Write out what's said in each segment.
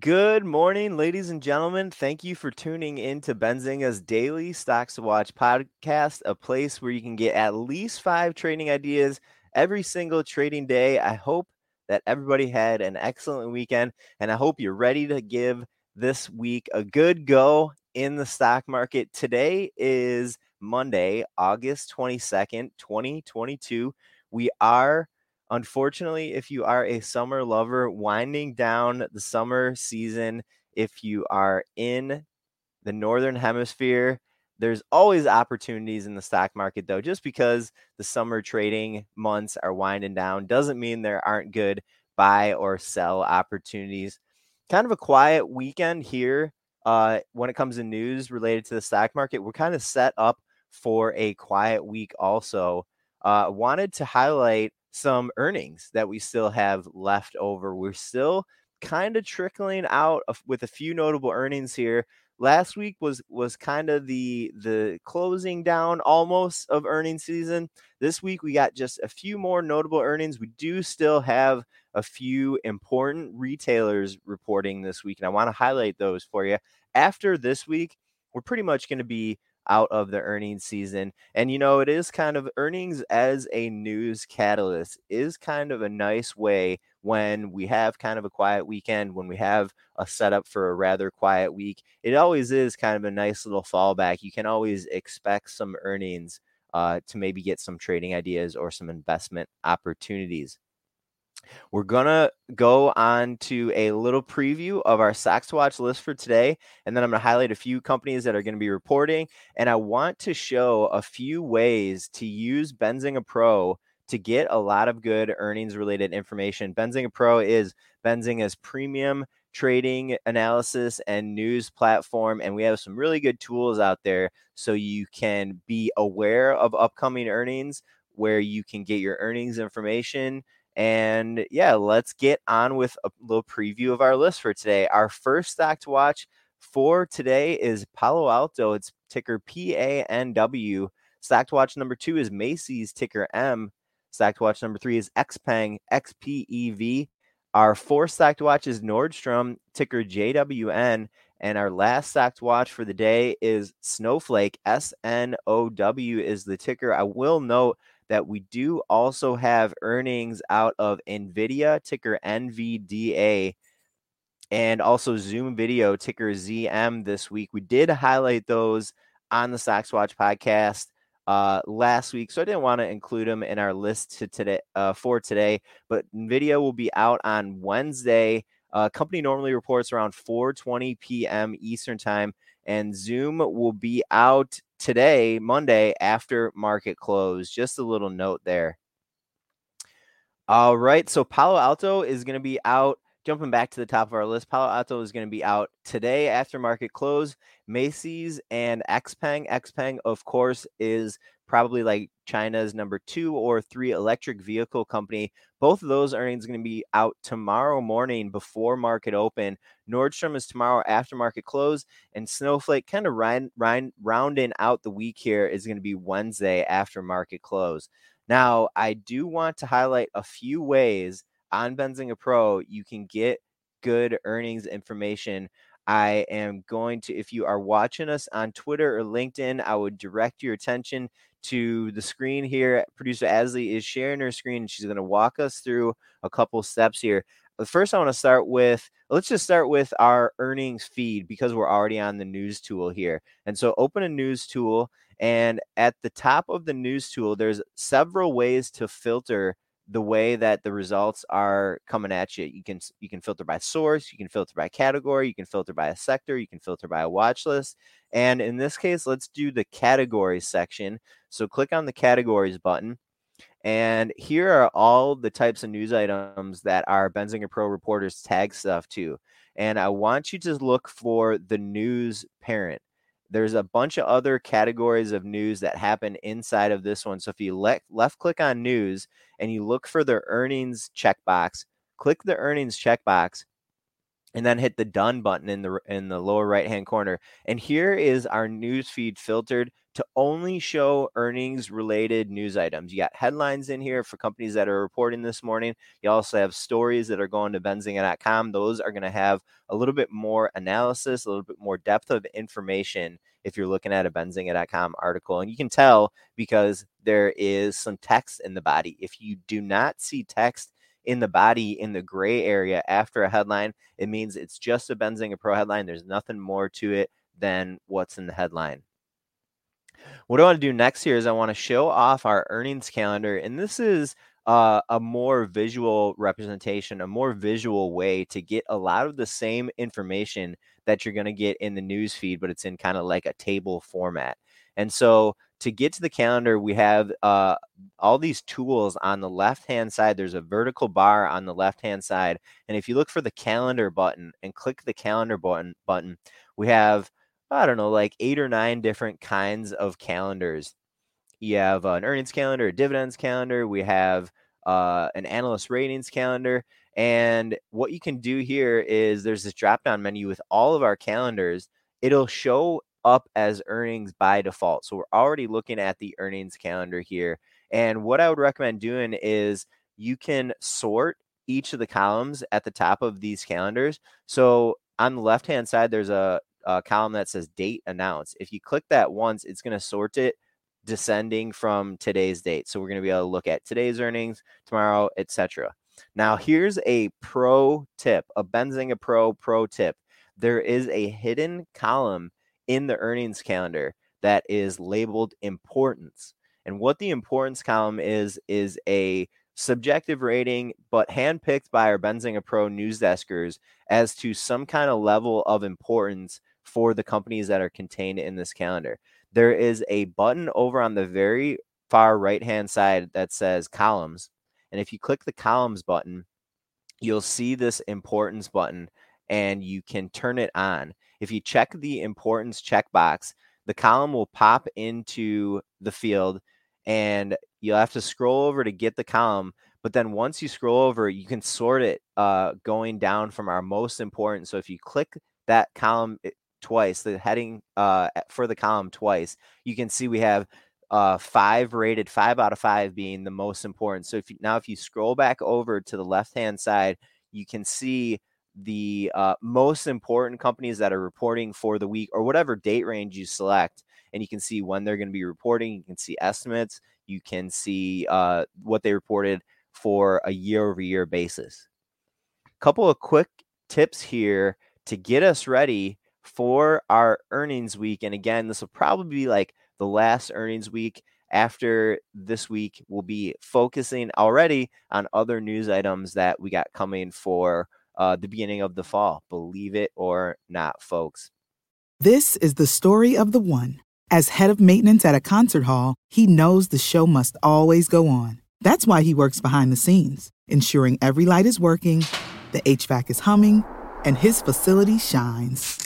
Good morning, ladies and gentlemen. Thank you for tuning in to Benzinga's daily Stocks to Watch podcast, a place where you can get at least five trading ideas every single trading day. I hope that everybody had an excellent weekend, and I hope you're ready to give this week a good go in the stock market. Today is Monday, August 22nd, 2022. We are Unfortunately, if you are a summer lover, winding down the summer season, if you are in the northern hemisphere, there's always opportunities in the stock market, though. Just because the summer trading months are winding down doesn't mean there aren't good buy or sell opportunities. Kind of a quiet weekend here uh, when it comes to news related to the stock market. We're kind of set up for a quiet week, also. Uh, wanted to highlight some earnings that we still have left over. We're still kind of trickling out with a few notable earnings here. Last week was was kind of the the closing down almost of earnings season. This week we got just a few more notable earnings. We do still have a few important retailers reporting this week, and I want to highlight those for you. After this week, we're pretty much going to be out of the earnings season. And you know, it is kind of earnings as a news catalyst is kind of a nice way when we have kind of a quiet weekend, when we have a setup for a rather quiet week. It always is kind of a nice little fallback. You can always expect some earnings uh, to maybe get some trading ideas or some investment opportunities. We're going to go on to a little preview of our stocks to watch list for today. And then I'm going to highlight a few companies that are going to be reporting. And I want to show a few ways to use Benzinga Pro to get a lot of good earnings related information. Benzinga Pro is Benzinga's premium trading analysis and news platform. And we have some really good tools out there so you can be aware of upcoming earnings, where you can get your earnings information and yeah, let's get on with a little preview of our list for today. Our first stock to watch for today is Palo Alto. It's ticker PANW. Stock to watch number two is Macy's, ticker M. Stock to watch number three is XPeng, XPEV. Our fourth stock to watch is Nordstrom, ticker JWN. And our last stock to watch for the day is Snowflake, S N O W is the ticker. I will note that we do also have earnings out of NVIDIA, ticker NVDA, and also Zoom Video, ticker ZM this week. We did highlight those on the Stocks Watch podcast uh, last week, so I didn't want to include them in our list to today uh, for today. But Nvidia will be out on Wednesday. Uh, company normally reports around 4:20 p.m. Eastern time, and Zoom will be out today, Monday, after market close. Just a little note there. All right. So Palo Alto is going to be out. Jumping back to the top of our list, Palo Alto is going to be out today after market close. Macy's and Xpeng. Xpeng, of course, is probably like China's number two or three electric vehicle company. Both of those earnings are going to be out tomorrow morning before market open. Nordstrom is tomorrow after market close, and Snowflake kind of rind, rounding out the week here is going to be Wednesday after market close. Now, I do want to highlight a few ways on Benzinga Pro you can get good earnings information I am going to, if you are watching us on Twitter or LinkedIn, I would direct your attention to the screen here. Producer Ashley is sharing her screen and she's going to walk us through a couple steps here. But first, I want to start with let's just start with our earnings feed because we're already on the news tool here. And so, open a news tool, and at the top of the news tool, there's several ways to filter the way that the results are coming at you. You can you can filter by source, you can filter by category, you can filter by a sector, you can filter by a watch list. And in this case, let's do the categories section. So click on the categories button. And here are all the types of news items that our Benzinga Pro reporters tag stuff to. And I want you to look for the news parent there's a bunch of other categories of news that happen inside of this one. So if you le- left click on news and you look for the earnings checkbox, click the earnings checkbox and then hit the done button in the in the lower right hand corner. And here is our news feed filtered to only show earnings related news items. You got headlines in here for companies that are reporting this morning. You also have stories that are going to benzinga.com. Those are going to have a little bit more analysis, a little bit more depth of information if you're looking at a benzinga.com article. And you can tell because there is some text in the body. If you do not see text in the body in the gray area after a headline, it means it's just a Benzinga Pro headline. There's nothing more to it than what's in the headline. What I want to do next here is I want to show off our earnings calendar. And this is uh, a more visual representation, a more visual way to get a lot of the same information that you're going to get in the news feed, but it's in kind of like a table format. And so to get to the calendar, we have uh, all these tools on the left hand side. There's a vertical bar on the left hand side. And if you look for the calendar button and click the calendar button, button we have I don't know, like eight or nine different kinds of calendars. You have an earnings calendar, a dividends calendar. We have uh, an analyst ratings calendar. And what you can do here is there's this drop down menu with all of our calendars. It'll show up as earnings by default. So we're already looking at the earnings calendar here. And what I would recommend doing is you can sort each of the columns at the top of these calendars. So on the left hand side, there's a uh, column that says date announced. If you click that once, it's going to sort it descending from today's date. So we're going to be able to look at today's earnings, tomorrow, etc. Now, here's a pro tip, a Benzinga Pro pro tip. There is a hidden column in the earnings calendar that is labeled importance. And what the importance column is, is a subjective rating, but handpicked by our Benzinga Pro news deskers as to some kind of level of importance for the companies that are contained in this calendar. There is a button over on the very far right hand side that says columns. And if you click the columns button, you'll see this importance button and you can turn it on. If you check the importance checkbox, the column will pop into the field and you'll have to scroll over to get the column. But then once you scroll over, you can sort it uh, going down from our most important. So if you click that column twice, the heading uh, for the column twice, you can see we have uh, five rated, five out of five being the most important. So if you, now if you scroll back over to the left hand side, you can see the uh, most important companies that are reporting for the week or whatever date range you select, and you can see when they're going to be reporting. You can see estimates. You can see uh, what they reported for a year over year basis. A couple of quick tips here to get us ready for our earnings week. And again, this will probably be like the last earnings week. After this week, we'll be focusing already on other news items that we got coming for uh, the beginning of the fall. Believe it or not, folks. This is the story of the one. As head of maintenance at a concert hall, he knows the show must always go on. That's why he works behind the scenes, ensuring every light is working, the HVAC is humming, and his facility shines.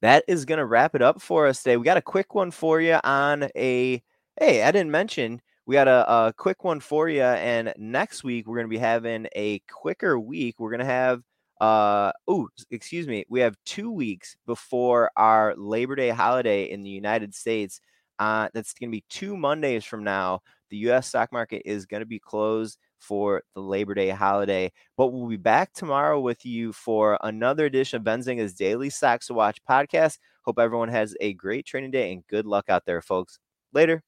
that is going to wrap it up for us today. We got a quick one for you on a. Hey, I didn't mention we got a, a quick one for you, and next week we're going to be having a quicker week. We're going to have uh oh excuse me we have two weeks before our labor day holiday in the united states uh that's going to be two mondays from now the us stock market is going to be closed for the Labor Day holiday. But we'll be back tomorrow with you for another edition of Benzinga's Daily to Watch podcast. Hope everyone has a great training day and good luck out there, folks. Later.